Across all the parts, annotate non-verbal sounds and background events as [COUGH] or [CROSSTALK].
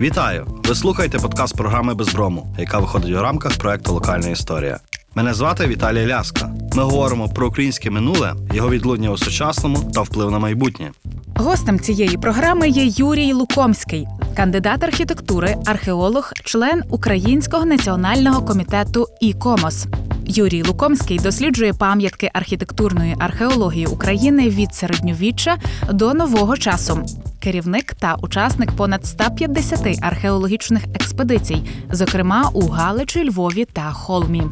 Вітаю! Ви слухаєте подкаст програми Безброму, яка виходить у рамках проекту Локальна історія. Мене звати Віталій Ляска. Ми говоримо про українське минуле, його відлуння у сучасному та вплив на майбутнє. Гостем цієї програми є Юрій Лукомський, кандидат архітектури, археолог, член Українського національного комітету ІКОМОС. Юрій Лукомський досліджує пам'ятки архітектурної археології України від середньовіччя до нового часу. Керівник та учасник понад 150 археологічних експедицій, зокрема у Галичі, Львові та Холмі.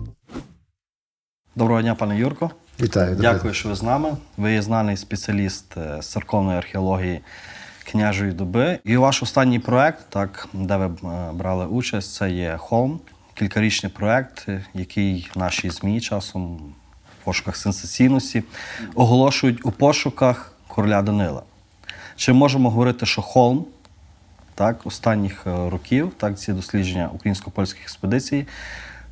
Доброго дня, пане Юрко. Вітаю, добре. Дякую, що ви з нами. Ви є знаний спеціаліст е, з церковної археології княжої доби. І ваш останній проект, так, де ви е, брали участь, це є Холм, кількарічний проект, е, який наші ЗМІ часом в пошуках сенсаційності оголошують у пошуках короля Данила. Чи можемо говорити, що Холм так, останніх е, років, так, ці дослідження українсько-польських експедицій,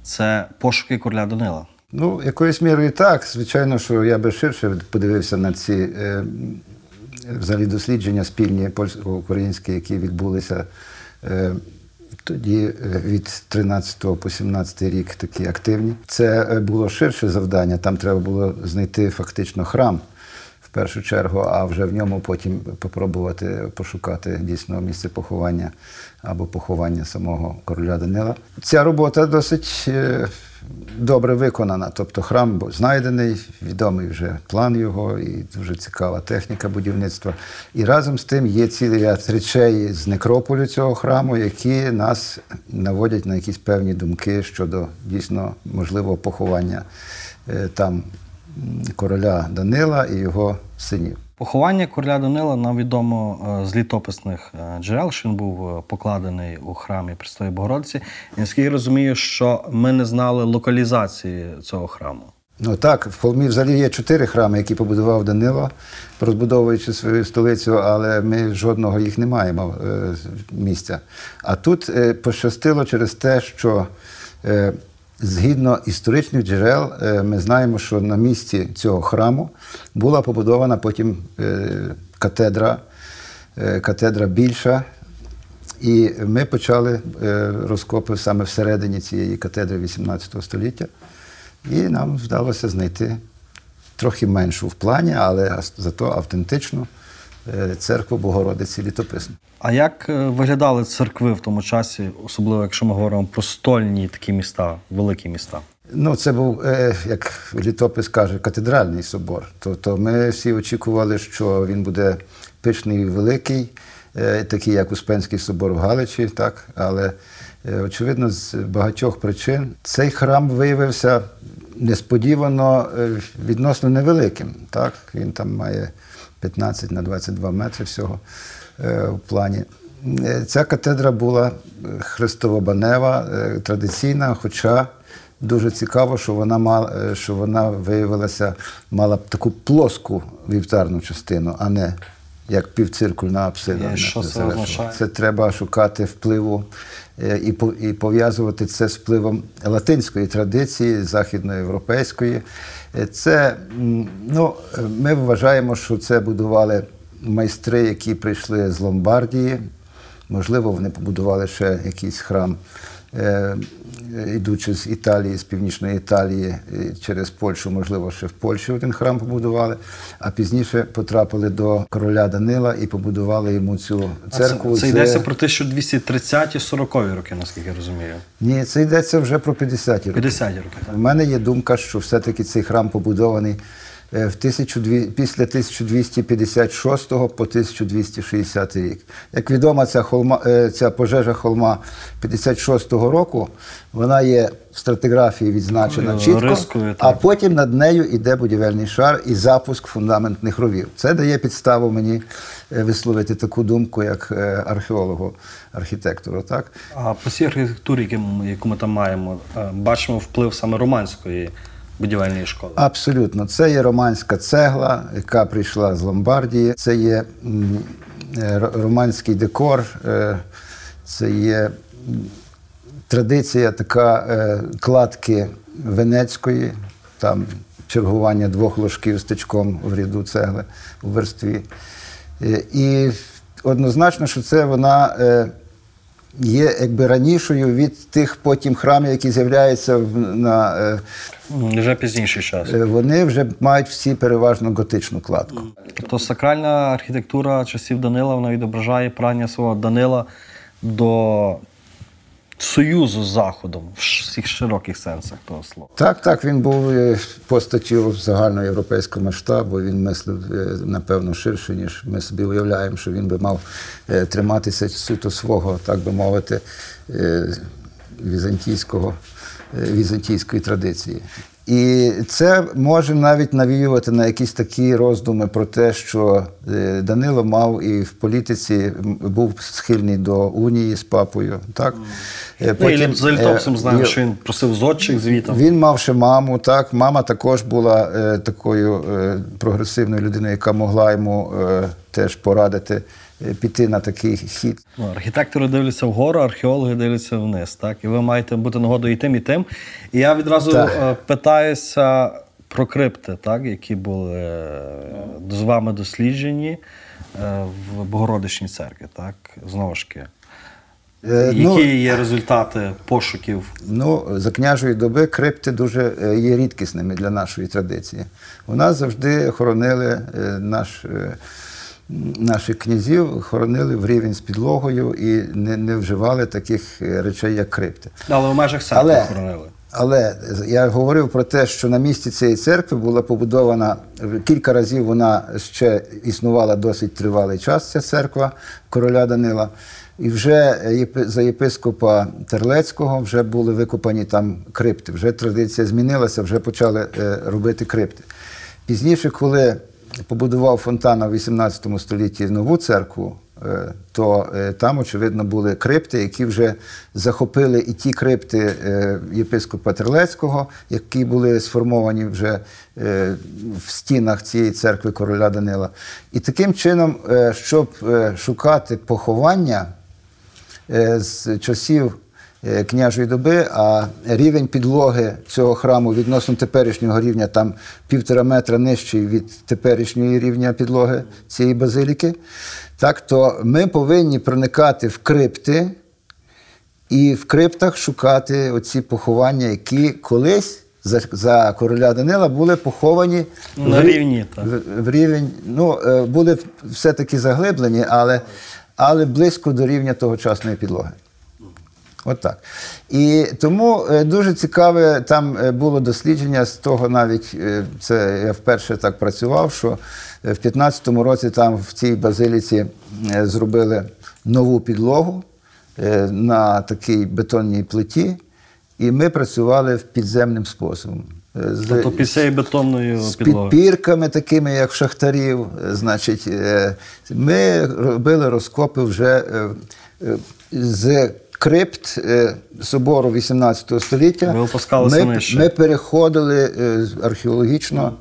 це пошуки короля Данила? Ну, якоюсь мірою так. Звичайно, що я би ширше подивився на ці е, взагалі дослідження спільні польсько-українські, які відбулися е, тоді е, від 13 по 17 рік такі активні. Це е, було ширше завдання. Там треба було знайти фактично храм. В першу чергу, а вже в ньому потім попробувати пошукати дійсно місце поховання або поховання самого короля Данила. Ця робота досить е, добре виконана. Тобто храм був знайдений, відомий вже план його, і дуже цікава техніка будівництва. І разом з тим є цілий ряд речей з некрополю цього храму, які нас наводять на якісь певні думки щодо дійсно можливого поховання е, там короля Данила і його синів. Поховання короля Данила нам відомо е, з літописних е, джерел, що він був е, покладений у храмі Престої Богородиці. І наскільки я розумію, що ми не знали локалізації цього храму. Ну так, в Холмі взагалі є чотири храми, які побудував Данило, розбудовуючи свою столицю, але ми жодного їх не маємо місця. А тут пощастило через те, що згідно історичних джерел, е, ми знаємо, що на місці цього храму була побудована потім е, катедра, е, катедра більша. І ми почали розкопи саме всередині цієї катедри 18 століття. І нам вдалося знайти трохи меншу в плані, але зато автентичну церкву Богородиці літописну. А як е, виглядали церкви в тому часі, особливо якщо ми говоримо про стольні такі міста, великі міста? Ну, це був, е, як літопис каже, катедральний собор. Тобто ми всі очікували, що він буде пишний і великий, е, такий як Успенський собор в Галичі, так? але е, очевидно, з багатьох причин цей храм виявився несподівано е, відносно невеликим. Так? Він там має 15 на 22 метри всього е, в плані. Е, Ця катедра була е, хрестовобанева, е, традиційна, хоча дуже цікаво, що вона мала, що вона виявилася, мала таку плоску вівтарну частину, а не як півциркульна апсида. Що це означає? Це треба шукати впливу е, і, і пов'язувати це з впливом латинської традиції, західноєвропейської. Е, Це, ну, е, ми вважаємо, що це будували майстри, які прийшли з Ломбардії. Можливо, вони побудували ще якийсь храм, е, е, йдучи з Італії, з північної Італії е, через Польщу, можливо, ще в Польщі один храм побудували, а пізніше потрапили до короля Данила і побудували йому цю А церкву. Це, це з- йдеться про 1230-40 роки, наскільки я розумію. Ні, це йдеться вже про 50 років. 50 роки. У мене є думка, що все-таки цей храм побудований в 1200, після 1256 по 1260 рік. Як відомо, ця, холма, е, ця пожежа холма 56-го року, вона є в стратиграфії відзначена Ой, чітко, а потім над нею йде будівельний шар і запуск фундаментних ровів. Це дає підставу мені е, висловити таку думку, як е, археологу, архітектору. Так? А по цій архітектурі, яку ми- там маємо, е, бачимо вплив саме романської будівельної школи. Абсолютно, це є романська цегла, яка прийшла з Ломбардії. Це є е, ро- романський декор, е, це є традиція така е, кладки венецької, там чергування двох ложків з тичком в ряду цегли у верстві. І однозначно, що це вона є якби ранішою від тих потім храмів, які з'являються на. е, Вже пізніший час. е, Вони вже мають всі переважно готичну кладку. Тобто сакральна архітектура часів Данила вона відображає прагнення свого Данила до союзу з Заходом в всіх широких сенсах того слова. Так, так, він був е, постаттю загальноєвропейського масштабу. Він мислив, е, напевно, ширше, ніж ми собі уявляємо, що він би мав е, триматися суто свого, так би мовити, візантійського, візантійської традиції. І це може навіть навіювати на якісь такі роздуми про те, що е, Данило мав і в політиці був схильний до унії з папою. Так? І потім, за літописом е, знаємо, що він просив зодчих звітом. він мав ще маму, так. Мама також була такою прогресивною людиною, яка могла йому теж порадити піти на такий хід. Ну, архітектори дивляться вгору, археологи дивляться вниз. Так? І ви маєте бути нагодою і тим, і тим. І я відразу Так. е, питаюся про крипти, так? які були е, з вами досліджені е, в Богородичній церкві. Так? Знову ж таки. Е, Які ну, є результати пошуків? Ну, за княжої доби крипти дуже е, є рідкісними для нашої традиції. У нас завжди хоронили е, наш, е, наших князів, хоронили в рівень з підлогою і не, не вживали таких е, речей, як крипти. Але в межах церкви Але, хоронили. але я говорив про те, що на місці цієї церкви була побудована кілька разів. Вона ще існувала досить тривалий час. Ця церква короля Данила. І вже за єпископа Терлецького вже були викопані там крипти. Вже традиція змінилася, вже почали е, робити крипти. Пізніше, коли побудував Фонтана в 18 столітті нову церкву, е, то е, там, очевидно, були крипти, які вже захопили і ті крипти е, єпископа Терлецького, які були сформовані вже в стінах цієї церкви короля Данила. І таким чином, щоб шукати поховання з часів княжої доби, а рівень підлоги цього храму відносно теперішнього рівня там півтора метра нижчий від теперішньої рівня підлоги цієї базиліки, так то ми повинні проникати в крипти і в криптах шукати оці поховання, які колись. За, за короля Данила були поховані На в рівні, так. в, в рівень, ну, е, були все-таки заглиблені, але, але близько до рівня тогочасної підлоги. От. І тому е, дуже цікаве там е, було дослідження з того, навіть е, це я вперше так працював, що в 15-му році там в цій базиліці зробили нову підлогу на такій бетонній плиті, і ми працювали в підземним способом. З- Тобто під цією бетонною з підпірками, такими, як в шахтарів. Значить, ми робили розкопи вже з крипт е, собору 18 століття. Ви опускалися ми, ми переходили е, археологічно,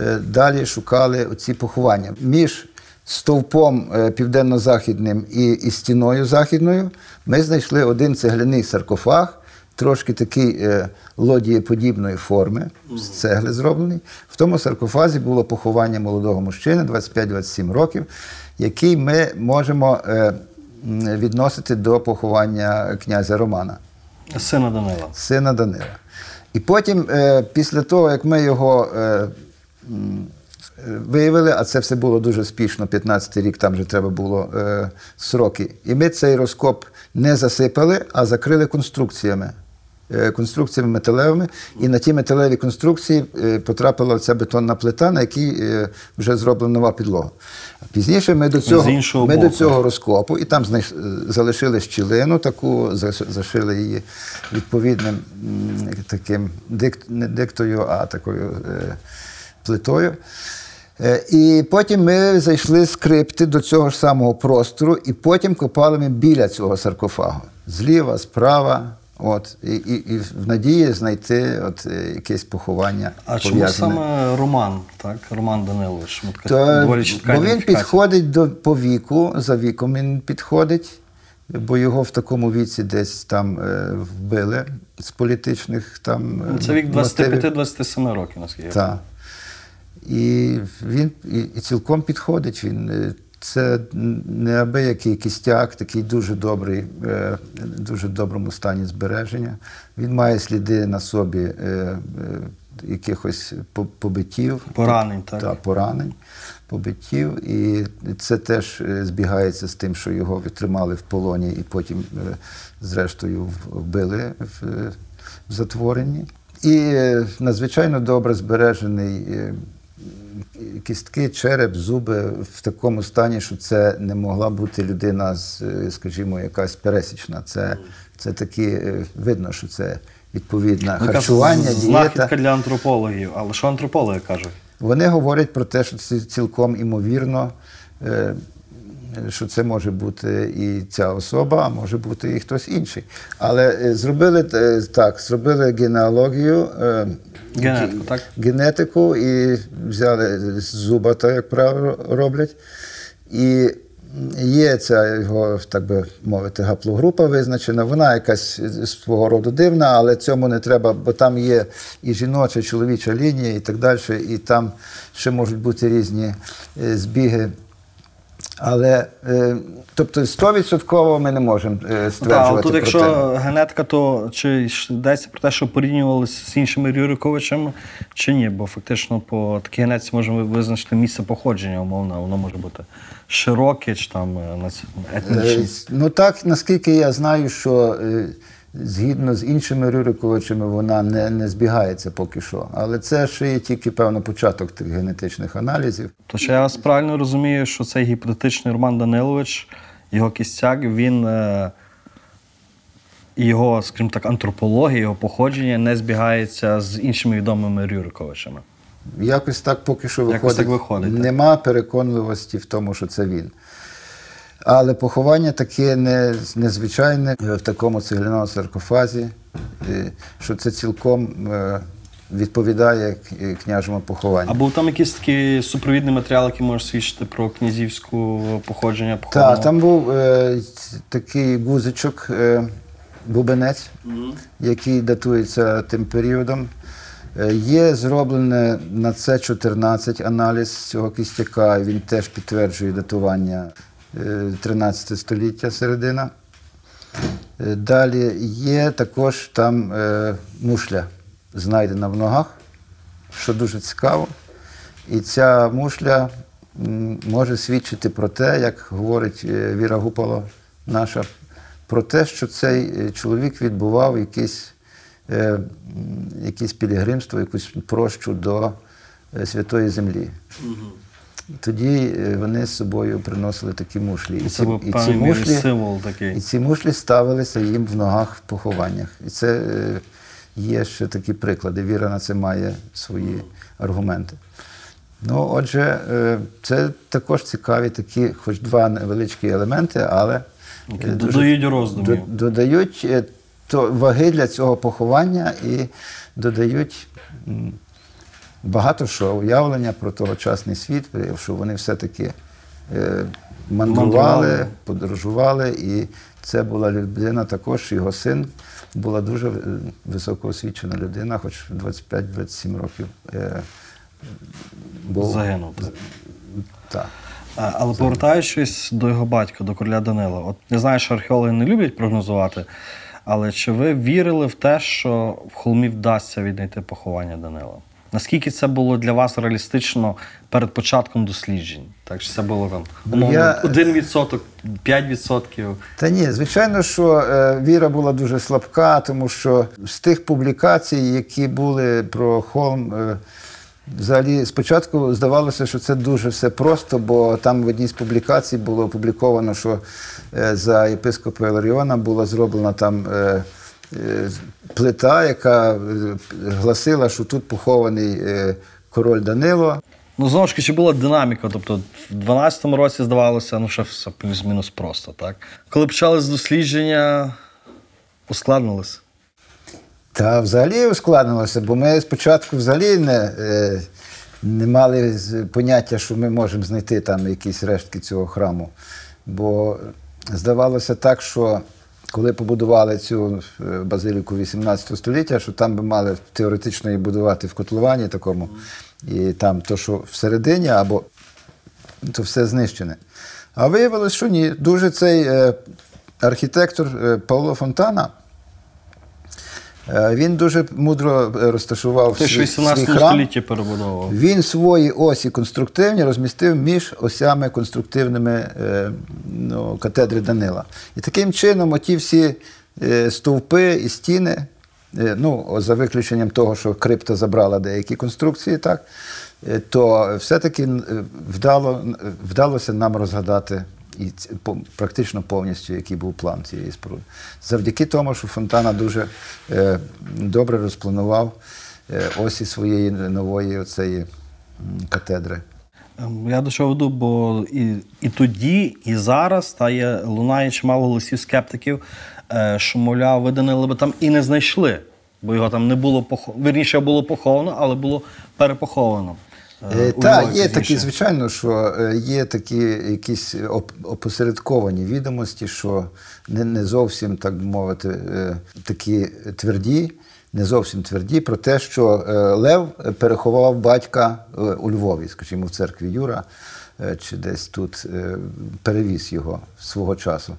е, далі шукали оці поховання. Між стовпом е, південно-західним і, і стіною західною ми знайшли один цегляний саркофаг, трошки такий е, лодієподібної форми, з цегли зроблений. В тому саркофазі було поховання молодого мужчини 25-27 років, який ми можемо е, відносити до поховання князя Романа Сина Данила. сина Данила. І потім, е, після того, як ми його е, виявили, а це все було дуже спішно, 15-й рік, там вже треба було е, сроки. І ми цей розкоп не засипали, а закрили конструкціями. Е, Конструкціями металевими, і на ті металеві конструкції е, потрапила ця бетонна плита, на якій е, вже зроблена нова підлога. Пізніше ми до цього, ми до цього розкопу, і там залишили щілину таку, зашили її відповідним таким не диктою, а такою е, плитою. І потім ми зайшли з крипти до цього ж самого простору, і потім копали ми біля цього саркофагу. Зліва, справа. От, і, і, і в надії знайти от, е, якесь поховання. А чому саме Роман, так? Роман Данилович? То, доволі чітка бо він підходить до, по віку, за віком він підходить, бо його в такому віці десь там е, вбили з політичних там. е, Це вік 25-27 років, наскільки. Так. І він і, і цілком підходить. Він Це неабиякий кістяк, такий дуже добрий, е, дуже доброму стані збереження. Він має сліди на собі е, е, якихось по- побиттів. Поранень, так? Та, поранень, побиттів. І це теж збігається з тим, що його відтримали в полоні і потім, зрештою, вбили в, затворенні. І надзвичайно добре збережений кістки, череп, зуби в такому стані, що це не могла бути людина, з, е, скажімо, якась пересічна. Це, це таки е, видно, що це відповідне Ну, харчування, дієта. Знахідка для антропологів. Але що антропологи кажуть? Вони говорять про те, що це цілком імовірно, е, що це може бути і ця особа, а може бути і хтось інший. Але е, зробили е, так, зробили генеалогію. е, Генетику, так? Генетику і взяли з зуба, так як правило роблять. І є ця його, так би мовити, гаплогрупа визначена. Вона якась свого роду дивна, але цьому не треба, бо там є і жіноча, і чоловіча лінія, і так далі, і там ще можуть бути різні збіги. Але, е, тобто, стовідсотково ми не можемо Ну, так, стверджувати. але тут, про якщо те. генетика, то чи йдеться про те, що порівнювалися з іншими Рюриковичами, чи ні? Бо фактично по такій генетиці можемо визначити місце походження, умовно, воно може бути широке чи там е, етнічне. Е, Ну так, наскільки я знаю, що згідно з іншими Рюриковичами вона не, не збігається поки що. Але це ще є тільки певно початок тих генетичних аналізів. То чи я вас правильно розумію, що цей гіпотетичний Роман Данилович, його кістяк, він е, його, скажімо так, антропологія, його походження не збігається з іншими відомими Рюриковичами. Якось так поки що Якось виходить. так виходить. Нема переконливості в тому, що це він. Але поховання таке не, незвичайне е, в такому цегляному саркофазі, е, що це цілком е, відповідає княжому похованню. А був там якийсь такий супровідний матеріал, який може свідчити про князівську походження Так, там був е, такий гузичок, е, бубенець, який датується тим періодом. Е, є зроблене на це 14 аналіз цього кістяка, він теж підтверджує датування е, 13 століття середина. Е, Далі є також там е, мушля, знайдена в ногах, що дуже цікаво. І ця мушля може свідчити про те, як говорить е, Віра Гупало наша, про те, що цей е, чоловік відбував якесь, е, пілігримство, якусь прощу до е, святої землі. Тоді е, вони з собою приносили такі мушлі. І Це був певний мірі символ такий. і ці мушлі ставилися їм в ногах в похованнях. І це е, є ще такі приклади. Віра на це має свої аргументи. Ну, отже, е, це також цікаві такі, хоч два невеличкі елементи, але Які е, додають роздумів. до- додають е, то ваги для цього поховання і додають багато що уявлення про тогочасний світ, е, що вони все-таки е, мандрували, подорожували, і це була людина, також його син була дуже е, високоосвічена людина, хоч 25-27 років був. Загинув. так. Але повертаючись до його батька, до короля Данила, от не знаю, що археологи не люблять прогнозувати, але чи ви вірили в те, що в холмі вдасться віднайти поховання Данила? Наскільки це було для вас реалістично перед початком досліджень? Так, чи це було там умовно, Я- 1%, 5%? Та ні, звичайно, що е, віра була дуже слабка, тому що з тих публікацій, які були про холм, е, взагалі спочатку здавалося, що це дуже все просто, бо там в одній з публікацій було опубліковано, що е, за єпископа Іларіона була зроблена там. Е, Плита, яка е, гласила, що тут похований е, король Данило. Ну, знову ж таки, була динаміка? Тобто, в 12-му році здавалося, ну, що все плюс-мінус просто, так? Коли почались дослідження, ускладнилось. Та взагалі ускладнилося, бо ми спочатку взагалі не, не мали поняття, що ми можемо знайти там якісь рештки цього храму. Бо здавалося так, що коли побудували цю е, базиліку 18 століття, що там би мали теоретично її будувати в котловані такому, і там то, що всередині, або то все знищене. А виявилось, що ні. Дуже цей е, архітектор е, Павло Фонтана. Е, Він дуже мудро розташував ж свій, в 18 свій храм. столітті перебудовував. Він свої осі конструктивні розмістив між осями конструктивними е, ну, катедри Данила. І таким чином, оті всі е, стовпи і стіни, ну, за виключенням того, що крипта забрала деякі конструкції, так, то все-таки вдало, вдалося нам розгадати. І практично повністю, який був план цієї споруди. Завдяки тому, що Фонтана дуже е, добре розпланував е, осі своєї нової оцеї катедри. Ем, Я до чого веду, бо і, і тоді, і зараз та лунає чимало голосів скептиків, е, що, мовляв, ви Данила би там і не знайшли, бо його там не було поховано. Вірніше було поховано, але було перепоховано. Е, Так, є такі, звичайно, що е, є такі якісь оп- опосередковані відомості, що не, не зовсім, так би мовити, е, такі тверді, не зовсім тверді про те, що е, Лев переховав батька е, у Львові, скажімо, в церкві Юра, е, чи десь тут е, перевіз його свого часу.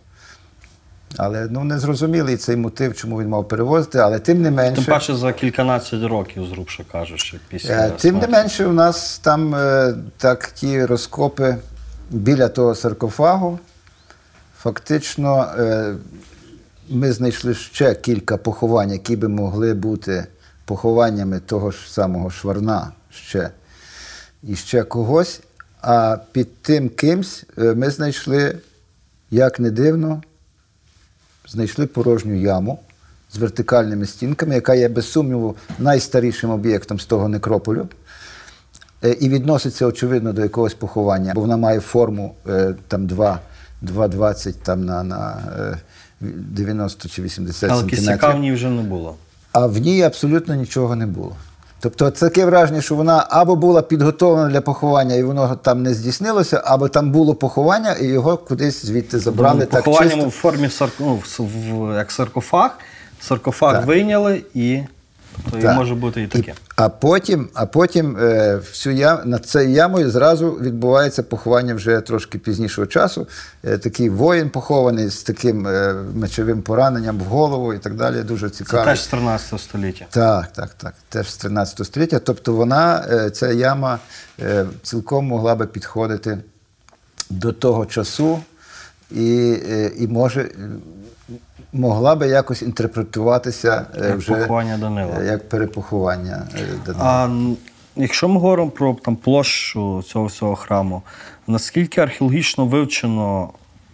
Але ну, не зрозумілий цей мотив, чому він мав перевозити, але тим не менше. Тим паче за кільканадцять років, зрубше кажучи, після Е, Тим не менше, у нас там е, так ті розкопи біля того саркофагу. Фактично, е, ми знайшли ще кілька поховань, які би могли бути похованнями того ж самого Шварна ще і ще когось. А під тим кимсь ми знайшли, як не дивно, знайшли порожню яму з вертикальними стінками, яка є, без сумніву, найстарішим об'єктом з того некрополю. Е, І відноситься, очевидно, до якогось поховання, бо вона має форму е, там 2, 2,20 там, на, на е, 90 чи 80 Але сантиметрів. кістяка в ній вже не було. А в ній абсолютно нічого не було. Тобто це таке враження, що вона або була підготовлена для поховання, і воно там не здійснилося, або там було поховання, і його кудись звідти забрали. Так Поховання чисто. в формі сарк... ну, в, як саркофаг. Саркофаг Так. вийняли і то і Так. може бути і таке. А потім, а потім е, всю ям, над цією ямою зразу відбувається поховання вже трошки пізнішого часу. Е, такий воїн похований з таким е, мечовим пораненням в голову і так далі. Дуже Це цікаво. теж з 13 століття. Так, так, так. Теж з 13 століття. Тобто вона, е, ця яма е, цілком могла би підходити до того часу і, е, і може. е, Могла би якось інтерпретуватися е, Як вже поховання Данила. е, як перепоховання е, Данила. А м, якщо ми говоримо про там, площу цього всього храму, наскільки археологічно вивчено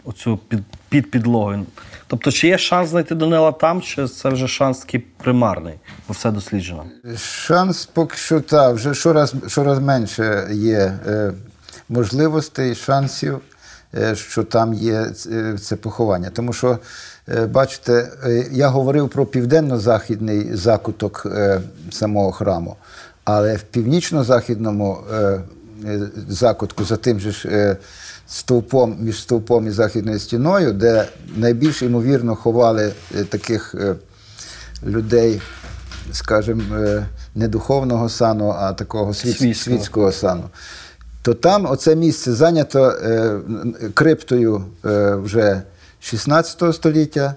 оцю під, під підлогою? Тобто, чи є шанс знайти Данила там, чи це вже шанс такий примарний, бо все досліджено? Шанс поки що та, вже щораз, щораз менше є е, можливостей, шансів, е, що там є е, це поховання. Тому що, бачите, е, я говорив про південно-західний закуток е, самого храму, але в північно-західному е, е, закутку, за тим же ж е, стовпом, між стовпом і західною стіною, де найбільш ймовірно ховали е, таких. е, людей, скажімо, е, не духовного сану, а такого Світського. світського сану. То там оце місце зайнято е, криптою е, вже 16 століття,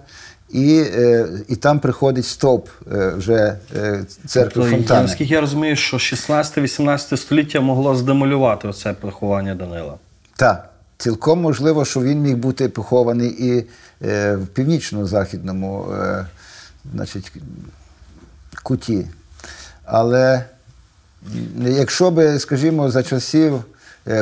і, е, і там приходить стовп е, вже е, церкви Тобто, Фонтани. наскільки я розумію, що 16-18 століття могло здемолювати оце поховання Данила. Так, цілком можливо, що він міг бути похований і в північно-західному значить, куті. Але якщо би, скажімо, за часів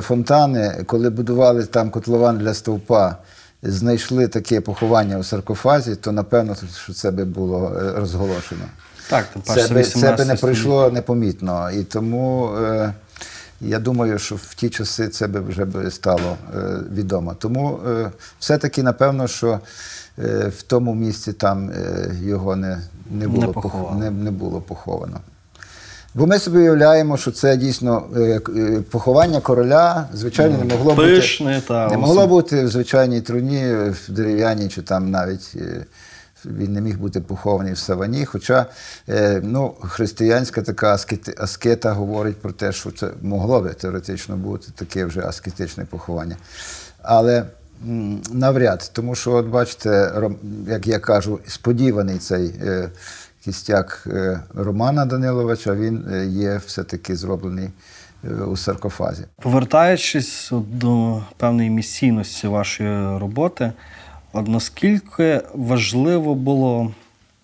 фонтани, коли будували там котлован для стовпа, знайшли таке поховання у саркофазі, то напевно, що це би було е, розголошено. Так, паче Це би, це би не пройшло непомітно. І тому е, я думаю, що в ті часи це би вже би стало е, відомо. Тому е, все-таки, напевно, що е, в тому місці там е, його не, не, було, пох- поховали. не, не було поховано. Бо ми собі уявляємо, що це дійсно е, е, поховання короля, звичайно, не могло Пишне, бути. та, не могло бути в звичайній труні, в дерев'яній чи там навіть е, він не міг бути похований в савані. Хоча ну, християнська така аскети, аскета говорить про те, що це могло би теоретично бути таке вже аскетичне поховання. Але навряд, тому що, от бачите, як я кажу, сподіваний цей кістяк е, Романа Даниловича, він е, є все-таки зроблений е, у саркофазі. Повертаючись до певної місійності вашої роботи, от наскільки важливо було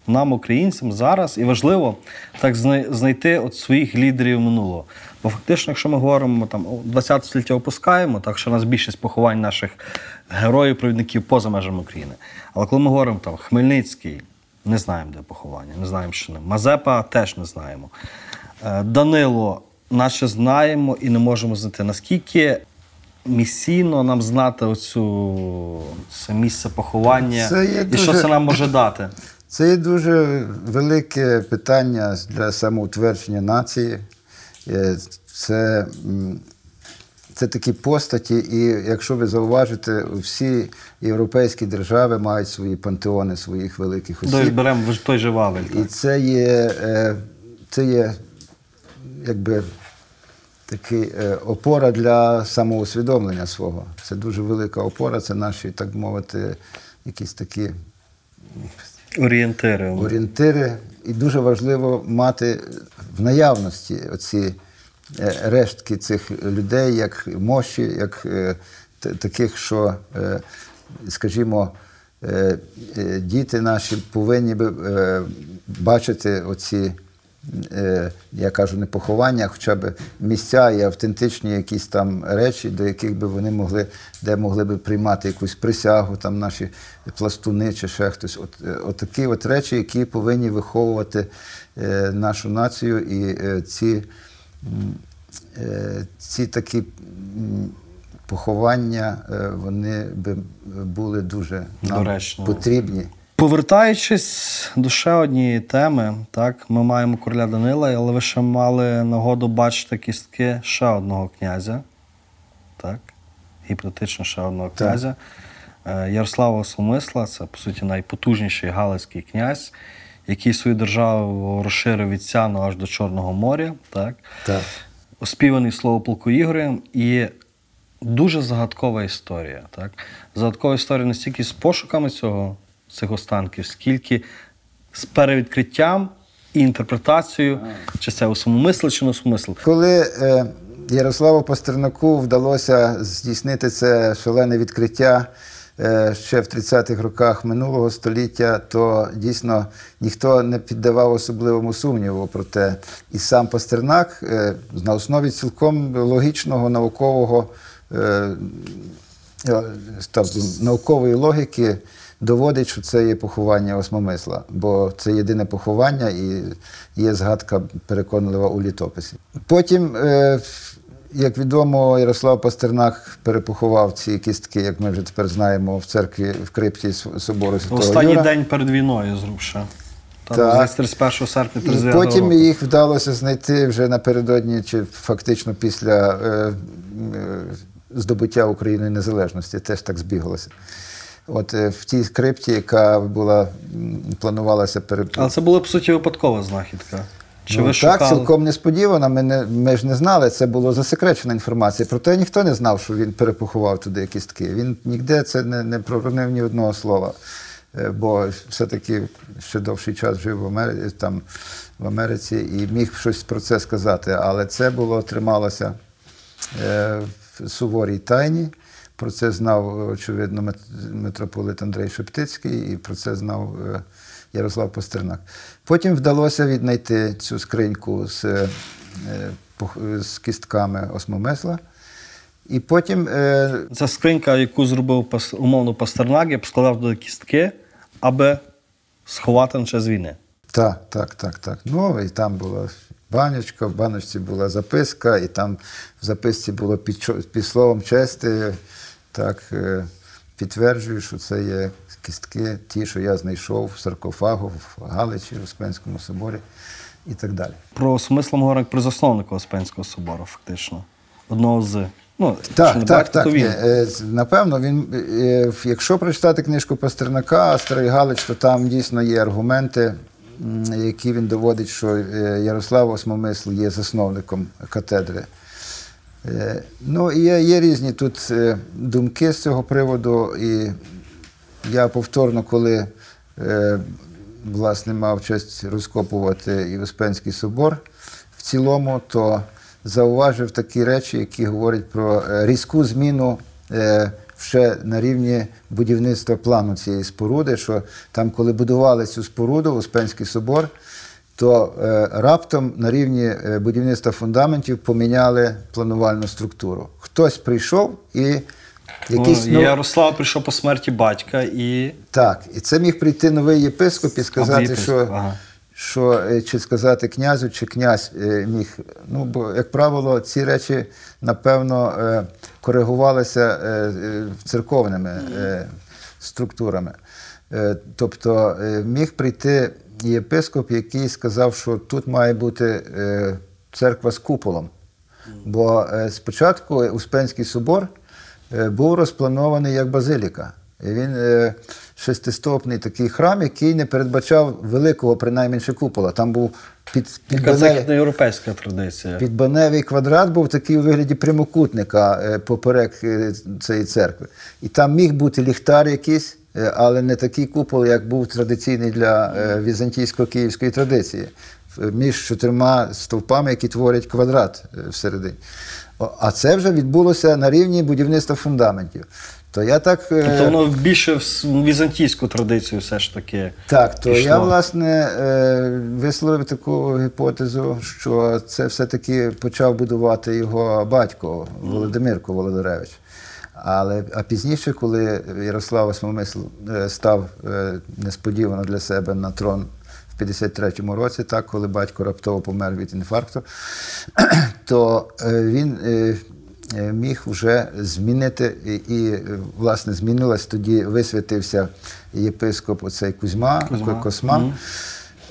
нам, українцям, зараз, і важливо так знайти от своїх лідерів минулого. Бо фактично, якщо ми говоримо там 20 століття опускаємо, так що у нас більшість поховань наших героїв, провідників поза межами України. Але коли ми говоримо там Хмельницький, не знаємо, де поховання, не знаємо, що ним. Мазепа теж не знаємо. Е, Данило, наче знаємо і не можемо знайти. Наскільки місійно нам знати оцю це місце поховання Це і що це нам може дати? Це є дуже велике питання для самоутвердження нації. Е, Це, це такі постаті, і якщо ви зауважите, всі європейські держави мають свої пантеони своїх великих Дось осіб. беремо той же Вавель. І це є, е, це є якби такий е, опора для самоусвідомлення свого. Це дуже велика опора, це наші, так мовити, якісь такі Орієнтири. орієнтири. І дуже важливо мати в наявності оці рештки цих людей, як мощі, як е, таких, що, е, скажімо, е, е, діти наші повинні би е, бачити оці. е, Я кажу, не поховання, а хоча б місця і автентичні якісь там речі, до яких би вони могли, де могли би приймати якусь присягу, там наші пластуни чи ще хтось. От, е, от такі от речі, які повинні виховувати е, нашу націю, і е, ці, е, ці такі поховання, е, вони би були дуже нам Доречно. потрібні. Повертаючись до ще однієї теми, так, ми маємо короля Данила, але ви ще мали нагоду бачити кістки ще одного князя, так, гіпотетично ще одного Так. князя. Е, Ярослава Осомисла, це, по суті, найпотужніший галицький князь, який свою державу розширив від Сяну аж до Чорного моря. Так. Так. Оспіваний слово полку Ігорем і дуже загадкова історія. Так? Загадкова історія не стільки з пошуками цього, цих останків, скільки з перевідкриттям і інтерпретацією, чи це усумомисл, чи не усумисл. Коли е, Ярославу Пастернаку вдалося здійснити це шалене відкриття ще в 30-х роках минулого століття, то дійсно ніхто не піддавав особливому сумніву про те. І сам Пастернак е, на основі цілком логічного наукового е, е, наукової логіки доводить, що це є поховання осмомисла, бо це єдине поховання і є згадка переконлива у літописі. Потім, е, як відомо, Ярослав Пастернак перепоховав ці кістки, як ми вже тепер знаємо, в церкві в крипті собору Святого Останній Юра. день перед війною зрубше. Там, Так. 31 серпня І потім року. їх вдалося знайти вже напередодні, чи фактично після е, е, здобуття України незалежності. Теж так збіглося. От е, в тій крипті, яка була планувалася пере... Але це була, по суті, випадкова знахідка. Чи Ну, ви так, шукали? цілком несподівано. Ми, не, ми ж не знали, це було засекречена інформація. Проте ніхто не знав, що він перепоховав туди кістки. Він ніде це не, не проронив ні одного слова. Е, Бо все-таки ще довший час жив в Америці, там, в Америці і міг щось про це сказати. Але це було трималося е, в суворій тайні. Про це знав, очевидно, митрополит Андрей Шептицький, і про це знав е, Ярослав Пастернак. Потім вдалося віднайти цю скриньку з, е, з кістками осмомесла. І потім Це скринька, яку зробив умовно Пастернак, я б складав до кістки, аби сховати на час війни. Так, так, так, так. Ну, і там була баночка, в баночці була записка, і там в записці було під, під словом чести, так, е, підтверджую, що це є кістки, ті, що я знайшов в саркофагу в Галичі, в Успенському соборі і так далі. Про смислом говорить при засновнику Успенського собору, фактично. Одного з. Ну, Так, так, так. він. е, напевно, він, е, якщо прочитати книжку Пастернака Старий Галич, то там дійсно є аргументи, які він доводить, що е, Ярослав Осмомисл є засновником катедри. Е, Ну, є, є різні тут е, думки з цього приводу, і я повторно, коли е, власне мав честь розкопувати і Успенський собор в цілому, то зауважив такі речі, які говорять про різку зміну ще на рівні будівництва плану цієї споруди, що там, коли будували цю споруду, Успенський собор, то е, раптом на рівні е, будівництва фундаментів поміняли планувальну структуру. Хтось прийшов і якийсь ну, Ярослав прийшов по смерті батька і. так, і це міг прийти новий єпископ і сказати, єпископ, що, ага. що е, чи сказати князю, чи князь міг. Ну, бо, як правило, ці речі, напевно, коригувалися церковними структурами. Тобто міг прийти єпископ, який сказав, що тут має бути е, церква з куполом. Бо е, спочатку Успенський собор е, був розпланований як базиліка. І він шестистопний такий храм, який не передбачав великого, принаймні купола. Там був під, підбаневий, західноєвропейська традиція. підбаневий квадрат, був такий у вигляді прямокутника поперек цієї церкви. І там міг бути ліхтар якийсь, але не такий купол, як був традиційний для е, візантійсько-київської традиції. Між чотирма стовпами, які творять квадрат е, всередині. А це вже відбулося на рівні будівництва фундаментів. То я так. е, Тобто воно більше в візантійську традицію все ж таки. Так, то пішло. я власне е, висловив таку гіпотезу, що це все-таки почав будувати його батько Володимирко Володаревич. Але а пізніше, коли Ярослав Осмомисл е, став е, несподівано для себе на трон в 53-му році, так, коли батько раптово помер від інфаркту, [CLEARS THROAT] то е, він міг вже змінити, і, і, власне змінилась тоді, висвятився єпископ оцей Кузьма, Кузьма. Косма. Мгм.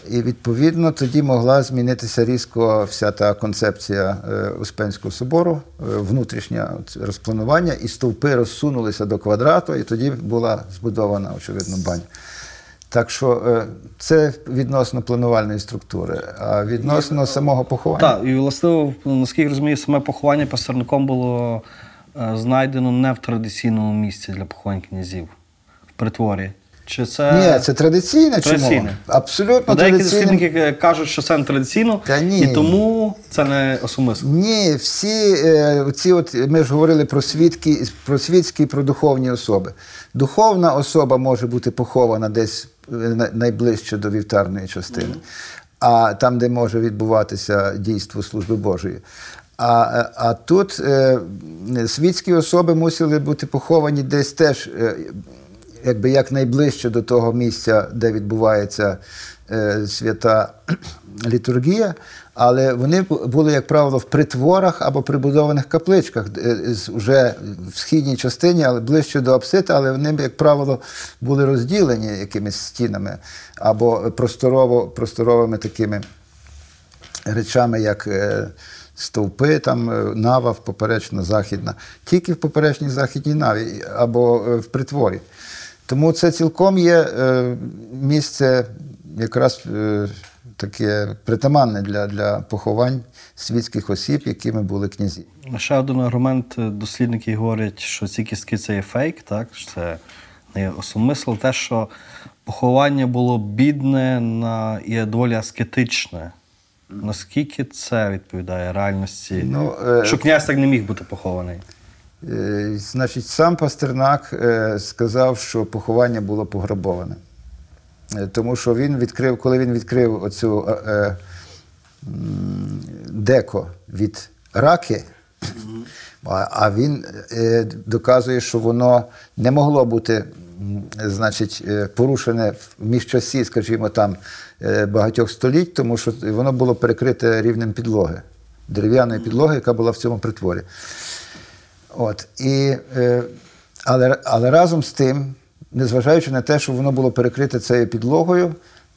І відповідно тоді могла змінитися різко вся та концепція е, Успенського собору, е, внутрішнє розпланування, і стовпи розсунулися до квадрату, і тоді була збудована, очевидно, баня. Так що е, це відносно планувальної структури, а відносно самого поховання. Так, і власне, наскільки розумію, саме поховання пастерником було знайдено не в традиційному місці для поховань князів, в притворі. Чи це. Ні, це традиційне, Традиційне. чому? Абсолютно Деякі традиційне. дослідники кажуть, що це не традиційно, Та ні. і тому це не осумисло. Ні, всі е, ці от ми ж говорили про свідки, про світські і про духовні особи. Духовна особа може бути похована десь е, найближче до вівтарної частини, а там, де може відбуватися дійство служби Божої. А, е, а тут е, світські особи мусили бути поховані десь теж. Е, якби якнайближче до того місця, де відбувається е, свята [CLEARS THROAT] літургія, але вони були, як правило, в притворах або прибудованих капличках, е, вже в східній частині, але ближче до апсита, але вони, як правило, були розділені якимись стінами або просторово, просторовими такими речами, як е, стовпи, там е, нава в поперечно-західна, тільки в поперечній західній наві або е, в притворі. Тому це цілком є е, місце якраз е, таке притаманне для, для поховань світських осіб, якими були князі. Ще один аргумент дослідники говорять, що ці кістки це є фейк, так? це не є осумисл, те, що поховання було бідне на, і доволі аскетичне. Наскільки це відповідає реальності? Ну, е, що князь так не міг бути похований? Е, Значить, сам Пастернак е, сказав, що поховання було пограбоване. Е, Тому що він відкрив, коли він відкрив оцю е, деко від раки, а, він доказує, що воно не могло бути значить, порушене в міжчасі, скажімо, там, багатьох століть, тому що воно було перекрите рівнем підлоги, дерев'яної підлоги, яка була в цьому притворі. От, і, е, але, але разом з тим, незважаючи на те, що воно було перекрите цією підлогою,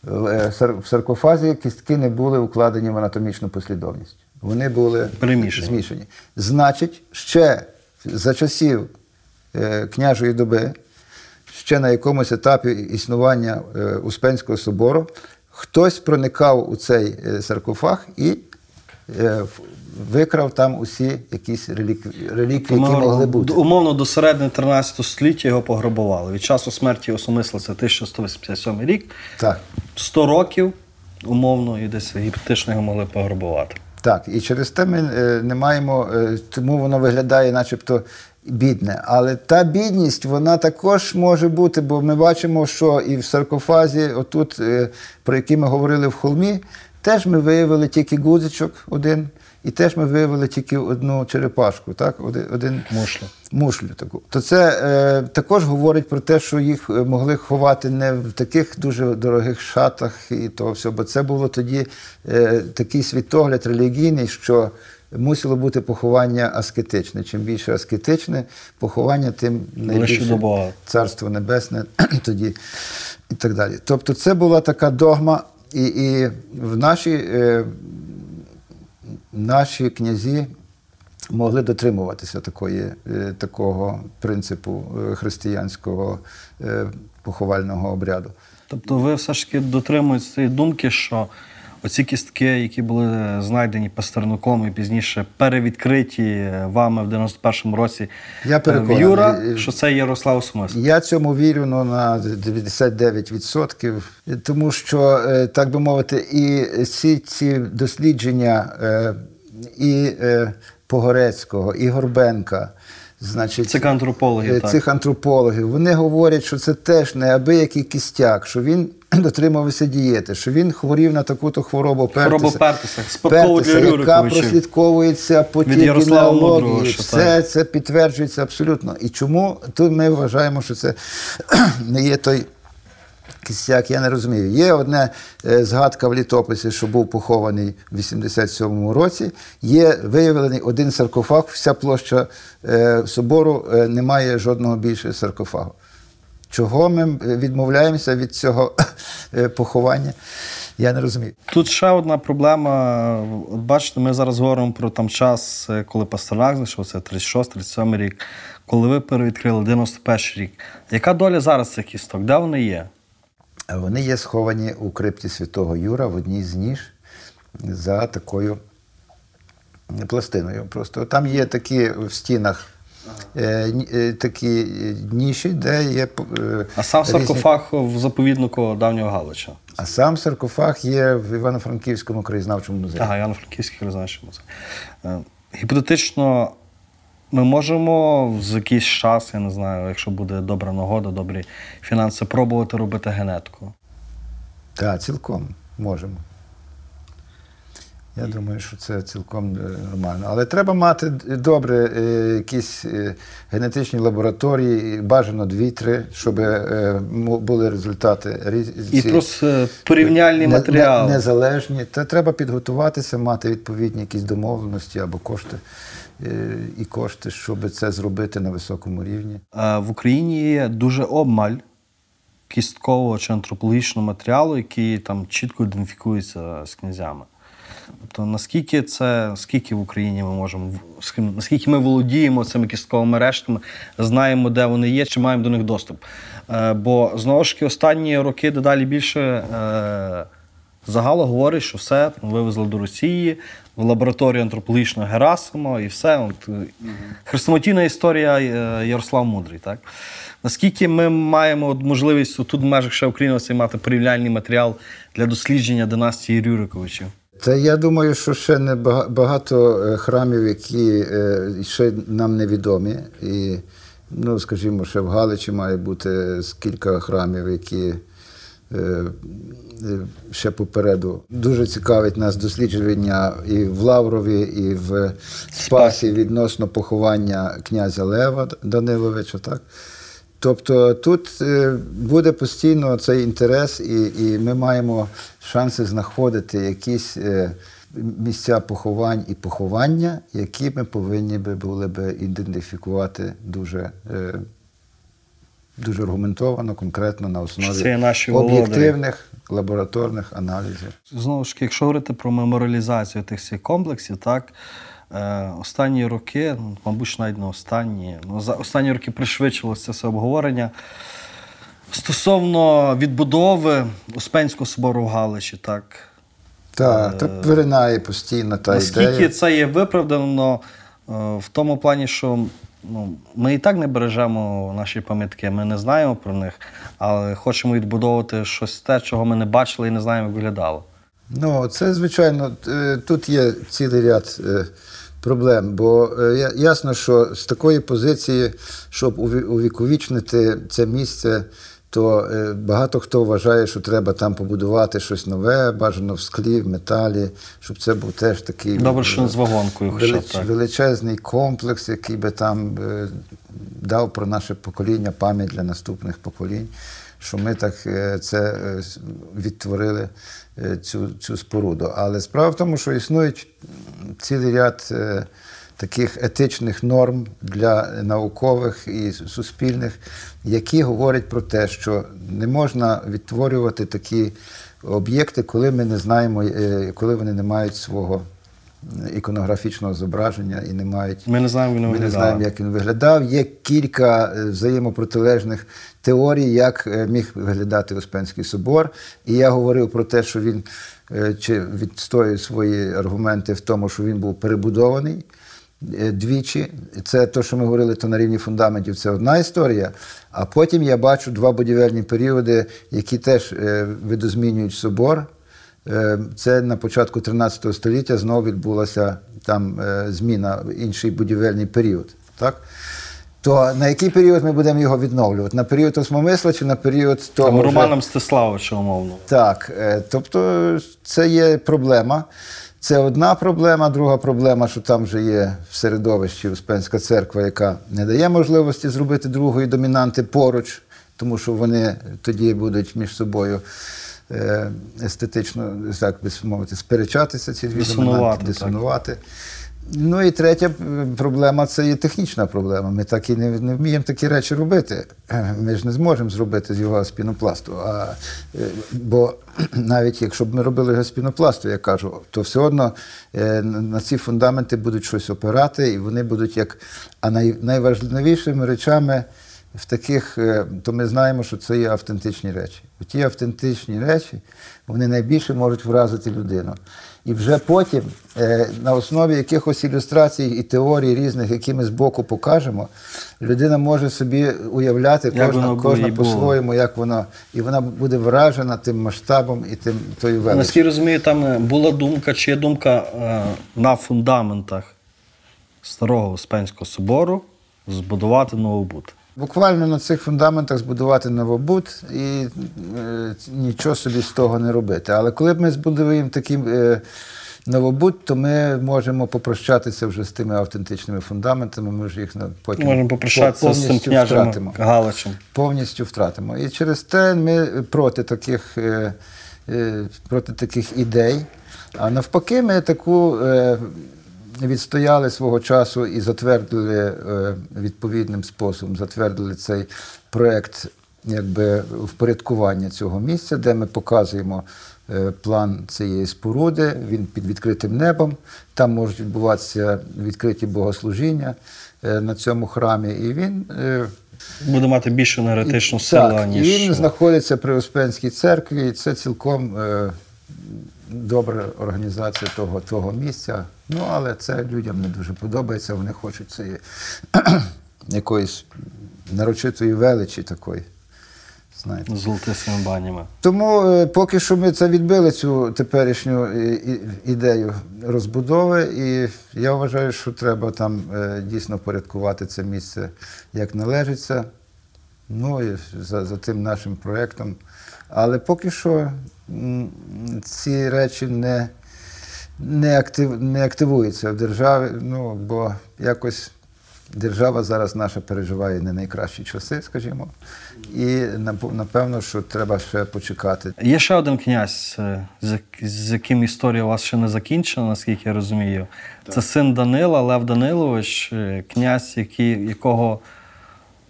е, в саркофазі кістки не були укладені в анатомічну послідовність. Вони були Перемішані. змішані. Значить, ще за часів е, княжої доби, ще на якомусь етапі існування е, Успенського собору, хтось проникав у цей е, саркофаг і е, викрав там усі якісь реліквії, реліквії які могли бути. Умовно до середини 13 століття його пограбували. Від часу смерті осумислиця 1187 рік, Так. 100 років, умовно, і десь гіпотетично його могли пограбувати. Так, і через те ми е, не маємо, е, тому воно виглядає начебто бідне. Але та бідність, вона також може бути, бо ми бачимо, що і в саркофазі, отут, е, про який ми говорили в холмі, теж ми виявили тільки гудзичок один, і теж ми виявили тільки одну черепашку, так? Один, один Мушлю. мушлю таку. То це е, також говорить про те, що їх е, могли ховати не в таких дуже дорогих шатах і то все, бо це було тоді е, такий світогляд релігійний, що мусило бути поховання аскетичне. Чим більше аскетичне поховання, тим найбільше царство небесне [CLEARS THROAT] тоді і так далі. Тобто це була така догма, і, і в нашій. Е, наші князі могли дотримуватися такої, е, такого принципу е, християнського е, поховального обряду. Тобто ви все ж таки дотримуєтесь цієї думки, що оці кістки, які були знайдені Пастернаком і пізніше перевідкриті вами в 91-му році Я е, переконаний. Юра, що це Ярослав Смисл. Я цьому вірю ну, на 99%, тому що, е, так би мовити, і всі ці дослідження е, і е, Погорецького, і Горбенка, значить, Цих антропологів, е, так. цих антропологів, вони говорять, що це теж неабиякий кістяк, що він [CLEARS THROAT] дотримувався дієти, що він хворів на таку-то хворобу Хворобу Пертеса, Пертеса, спадкову Пертеса, для яка прослідковується по тій генеалогії. Все це підтверджується абсолютно. І чому тут ми вважаємо, що це [CLEARS THROAT] не є той кістяк, я не розумію. Є одна е, згадка в літописі, що був похований в 87-му році. Є виявлений один саркофаг, вся площа е, собору е, немає жодного більше саркофагу. Чого ми відмовляємося від цього [LAUGHS] е, поховання? Я не розумію. Тут ще одна проблема. Бачите, ми зараз говоримо про там час, е, коли Пастернак знайшовся, 36-37 рік, коли ви перевідкрили 91 рік. Яка доля зараз цих кісток? Де вони є? Вони є сховані у крипті святого Юра в одній з ніж за такою пластиною. Просто там є такі в стінах такі е, ніші, де є. е, А сам різні- саркофаг в заповіднику давнього Галича. А сам саркофаг є в Івано-Франківському краєзнавчому музеї. Ага, Івано-Франківський краєзнавчий музей. Е, Гіпотетично, ми можемо за якийсь час, я не знаю, якщо буде добра нагода, добрі фінанси, пробувати робити генетику. Так, цілком можемо. Я думаю, що це цілком е, нормально. Але треба мати добре е, якісь е, генетичні лабораторії, бажано дві-три, щоб були результати різ- І просто порівняльні не- матеріали. не- незалежні. Та треба підготуватися, мати відповідні якісь домовленості або кошти і кошти, щоб це зробити на високому рівні. В Україні є дуже обмаль кісткового чи антропологічного матеріалу, який там чітко ідентифікується з князями. Тобто, наскільки це, скільки в Україні ми можемо, наскільки ми володіємо цими кістковими рештами, знаємо, де вони є, чи маємо до них доступ. Е, Бо знову ж таки останні роки дедалі більше е, загало говорить, що все вивезли до Росії в лабораторію антропологічного Герасима і все. От, е, хрестоматійна історія Ярослав Мудрий. Так? Наскільки ми маємо можливість тут в межах ще України мати порівняльний матеріал для дослідження династії Рюриковичів? Та я думаю, що ще не багато е, храмів, які е, ще нам невідомі. І, ну, скажімо, ще в Галичі має бути кілька храмів, які е, ще попереду. Дуже цікавить нас дослідження і в Лаврові, і в Спасі відносно поховання князя Лева Даниловича. Так? Тобто тут е, буде постійно цей інтерес, і, і ми маємо шанси знаходити якісь е, місця поховань і поховання, які ми повинні би були би ідентифікувати дуже, е, дуже аргументовано, конкретно на основі об'єктивних лабораторних аналізів. Знову ж таки, якщо говорити про меморіалізацію тих всіх комплексів, так останні роки, ну, мабуть, навіть не останні, ну, за останні роки пришвидшилося це обговорення. Стосовно відбудови Успенського собору в Галичі, так. Так, так виринає постійно та Наскільки ідея. це є виправдано е, в тому плані, що ну, ми і так не бережемо наші пам'ятки, ми не знаємо про них, але хочемо відбудовувати щось те, чого ми не бачили і не знаємо, як виглядало. Ну, це звичайно, е, тут є цілий ряд е, проблем, бо е, ясно, що з такої позиції, щоб уві- увіковічнити це місце, то е, багато хто вважає, що треба там побудувати щось нове, бажано в склі, в металі, щоб це був теж такий Добре, що з вагонкою, велич- так. величезний комплекс, який би там е, дав про наше покоління пам'ять для наступних поколінь, що ми так е, це е, відтворили е, цю, цю споруду. Але справа в тому, що існують цілий ряд таких етичних норм для наукових і суспільних, які говорять про те, що не можна відтворювати такі об'єкти, коли ми не знаємо, коли вони не мають свого іконографічного зображення і не мають. Ми не знаємо, він Ми не знаємо, як він виглядав. Є кілька е, взаємопротилежних теорій, як е, міг виглядати Успенський собор. І я говорив про те, що він е, чи відстоює свої аргументи в тому, що він був перебудований. Двічі, це те, що ми говорили, то на рівні фундаментів, це одна історія. А потім я бачу два будівельні періоди, які теж видозмінюють собор. Е, Це на початку 13 століття знову відбулася там е, зміна в інший будівельний період. Так? То на який період ми будемо його відновлювати? На період осмомисла чи на період того? Там вже- Романа Мстиславовича, умовно. Так, е, тобто це є проблема. Це одна проблема, друга проблема, що там вже є в середовищі Успенська церква, яка не дає можливості зробити другої домінанти поруч, тому що вони тоді будуть між собою естетично, так би мовити, сперечатися ці дві домінанти, дисонувати. Ну і третя е, проблема це є технічна проблема. Ми так і не, не вміємо такі речі робити. Е, Ми ж не зможемо зробити з його з пінопласту. А, е, бо [CLEARS THROAT] навіть якщо б ми робили його з пінопласту, я кажу, то все одно е, на ці фундаменти будуть щось опирати, і вони будуть як. А най, найважливішими речами в таких, е, то ми знаємо, що це є автентичні речі. Ті автентичні речі вони найбільше можуть вразити людину. І вже потім, е, на основі якихось ілюстрацій і теорій різних, які ми збоку покажемо, людина може собі уявляти Як кожна, кожна по-своєму, як воно, і вона буде вражена тим масштабом і тим тою величчю. Наскільки розумію, там е, була думка, чи є думка на фундаментах старого Успенського собору збудувати новобуд. Буквально на цих фундаментах збудувати новобуд і е, нічого собі з того не робити. Але коли б ми збудуємо такий е, новобуд, то ми можемо попрощатися вже з тими автентичними фундаментами. Ми ж їх потім Можемо попрощатися з цим княжем втратимо. Галичем. Повністю втратимо. І через те ми проти таких, е, е, проти таких ідей. А навпаки, ми таку е, відстояли свого часу і затвердили е, відповідним способом, затвердили цей проект якби, впорядкування цього місця, де ми показуємо е, план цієї споруди. Він під відкритим небом. Там можуть відбуватися відкриті богослужіння е, на цьому храмі. І він. Буде мати більшу енергетичну силу, ніж. він знаходиться при Успенській церкві, і це цілком добра організація того, того місця. Ну, але це людям не дуже подобається, вони хочуть цієї [CLEARS THROAT] якоїсь нарочитої величі такої. Знаєте. з золотистими банями. Тому е, поки що ми це відбили цю теперішню е, ідею розбудови, і я вважаю, що треба там е, дійсно впорядкувати це місце як належиться. Ну і за, за тим нашим проєктом. Але поки що ці речі не, не, актив, не активуються в державі, ну, бо якось держава зараз наша переживає не найкращі часи, скажімо. І напевно, що треба ще почекати. Є ще один князь, е, з яким історія у вас ще не закінчена, наскільки я розумію. Це син Данила, Лев Данилович, е, князь, який, якого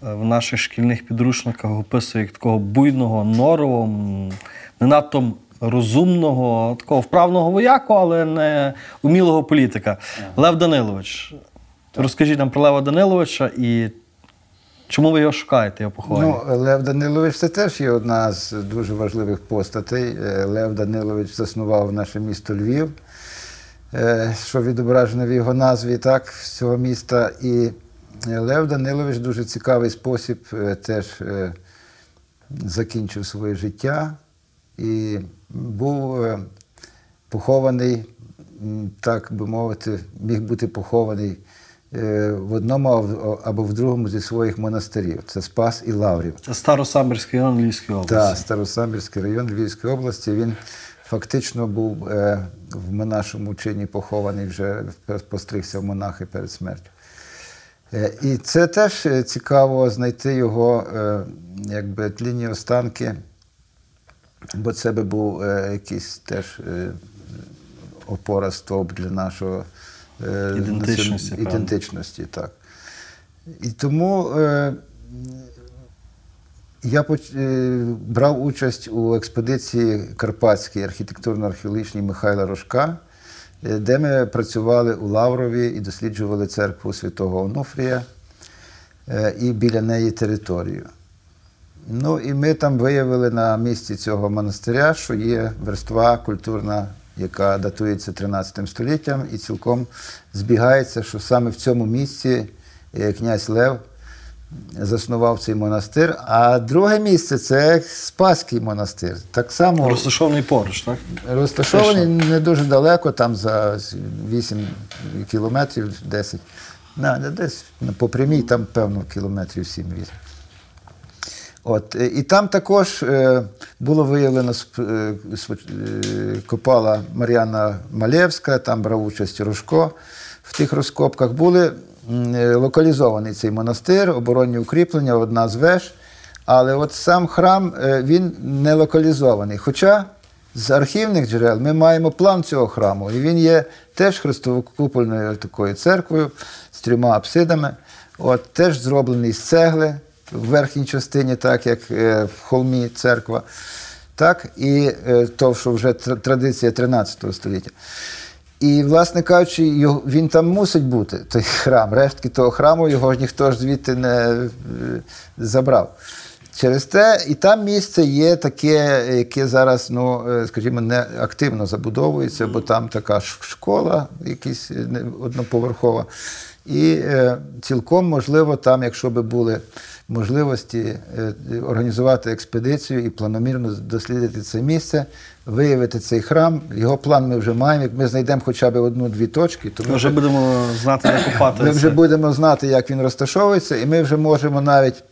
е, в наших шкільних підручниках описує як такого буйного, норового, м, не надто розумного, такого вправного вояку, але не умілого політика. Лев Данилович. Розкажіть нам про Лева Даниловича і чому ви його шукаєте, його поховання? Ну, Лев Данилович це теж є одна з дуже важливих постатей. Е, Лев Данилович заснував наше місто Львів, е, що відображено в його назві так, цього міста. І е, Лев Данилович дуже цікавий спосіб теж закінчив своє життя і був е, похований, так би мовити, міг бути похований е, в одному або- в другому зі своїх монастирів. Це Спас і Лаврів. Це Старосамбірський район Львівської області. Так, Старосамбірський район Львівської області. Він фактично був е, в монашому чині похований, вже постригся в монахи перед смертю. І це теж цікаво знайти його якби, тлінні останки, бо це би був е, якийсь теж е, опора стовп для нашого е, Ідентичності, ідентичності. Так. І тому е, я поч- е, брав участь у експедиції Карпатській архітектурно-археологічній Михайла Рожка, е, де ми працювали у Лаврові і досліджували церкву святого Онуфрія е, і біля неї територію. Ну і ми там виявили на місці цього монастиря, що є верства культурна, яка датується 13 століттям, і цілком збігається, що саме в цьому місці е, князь Лев заснував цей монастир. А друге місце це Спаський монастир. Так само Розташований поруч, так? розташований не дуже далеко, там за 8 кілометрів, 10. На, десь по прямій, там, певно, кілометрів 7-8. От, е, і там також е, було виявлено е, копала Мар'яна Малєвська, там брав участь Рожко. В тих розкопках були локалізований цей монастир, оборонні укріплення, одна з веж. Але от сам храм він не локалізований. Хоча з архівних джерел ми маємо план цього храму, і він є теж хрестовокупольною такою церквою з трьома апсидами. От, теж зроблений з цегли в верхній частині, так як е, в холмі церква. Так, і е, то, що вже традиція 13 століття. І, власне кажучи, він там мусить бути, той храм. Рештки того храму його ж ніхто ж звідти не е, забрав. Через те, і там місце є таке, яке зараз, ну, скажімо, не активно забудовується, бо там така школа, якась одноповерхова. І цілком можливо, там, якщо би були можливості е, організувати експедицію і планомірно дослідити це місце, виявити цей храм. Його план ми вже маємо. Як ми знайдемо хоча б одну-дві точки, то Ми вже будемо знати, де копати. ми вже будемо знати, як він розташовується, і ми вже можемо навіть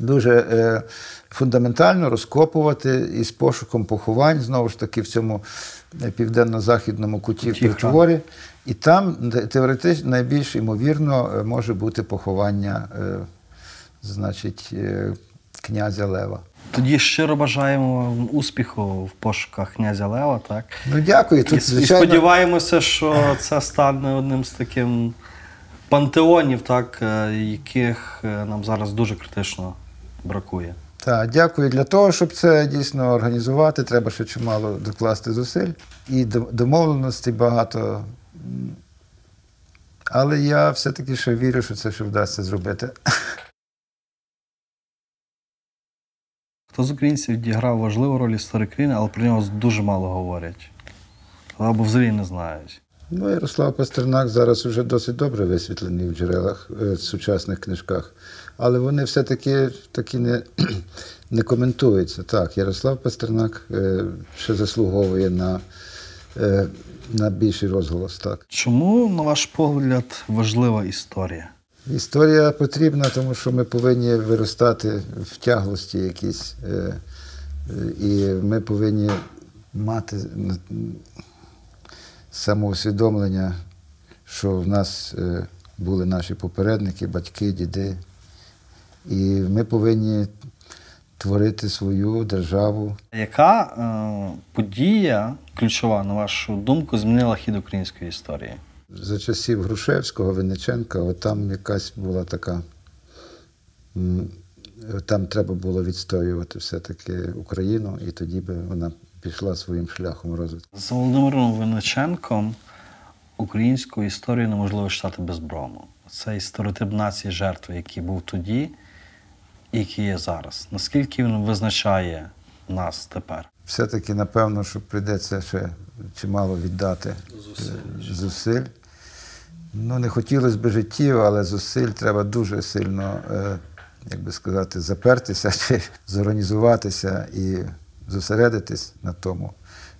дуже е, фундаментально розкопувати із пошуком поховань, знову ж таки, в цьому е, південно-західному куті в притворі. І там теоретично найбільш ймовірно може бути поховання значить, е, князя Лева. Тоді щиро бажаємо успіху в пошуках князя Лева, так? Ну, дякую. І, Тут, і звичайно, сподіваємося, що це стане одним з таким пантеонів, так, е, яких е, нам зараз дуже критично бракує. Так, дякую. Для того, щоб це дійсно організувати, треба ще чимало докласти зусиль і до- домовленостей багато. Але я все-таки ще вірю, що це ще вдасться зробити. [LAUGHS] Хто з українців відіграв важливу роль в історії країни, але про нього дуже мало говорять. Або взагалі не знають. Ну, Ярослав Пастернак зараз вже досить добре висвітлений в джерелах е, сучасних книжках, але вони все-таки такі не, [CLEARS THROAT] не коментуються. Так, Ярослав Пастернак е, ще заслуговує на, е, на більший розголос. Так. Чому, на ваш погляд, важлива історія? Історія потрібна, тому що ми повинні виростати в тяглості якісь, е, е, і ми повинні мати самоусвідомлення, що в нас е, були наші попередники, батьки, діди. І ми повинні творити свою державу. Яка е, подія ключова, на вашу думку, змінила хід української історії? За часів Грушевського, Винниченка, от там якась була така. Там треба було відстоювати все-таки Україну, і тоді би вона пішла своїм шляхом розвитку. З Володимиром Винниченком українську історію неможливо читати без брому. Цей стереотип нації жертви, який був тоді і який є зараз. Наскільки він визначає нас тепер? Все-таки, напевно, що прийдеться ще чимало віддати зусиль. зусиль. Ну, не хотілося б життів, але зусиль треба дуже сильно, е, як би сказати, запертися чи [LAUGHS] зорганізуватися і зосередитись на тому,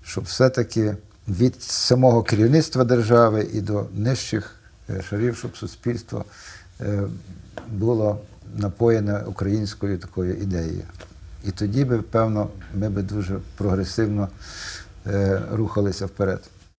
щоб все-таки від самого керівництва держави і до нижчих е, шарів, щоб суспільство е, було напоєне українською такою ідеєю. І тоді би, певно, ми би дуже прогресивно е, рухалися вперед.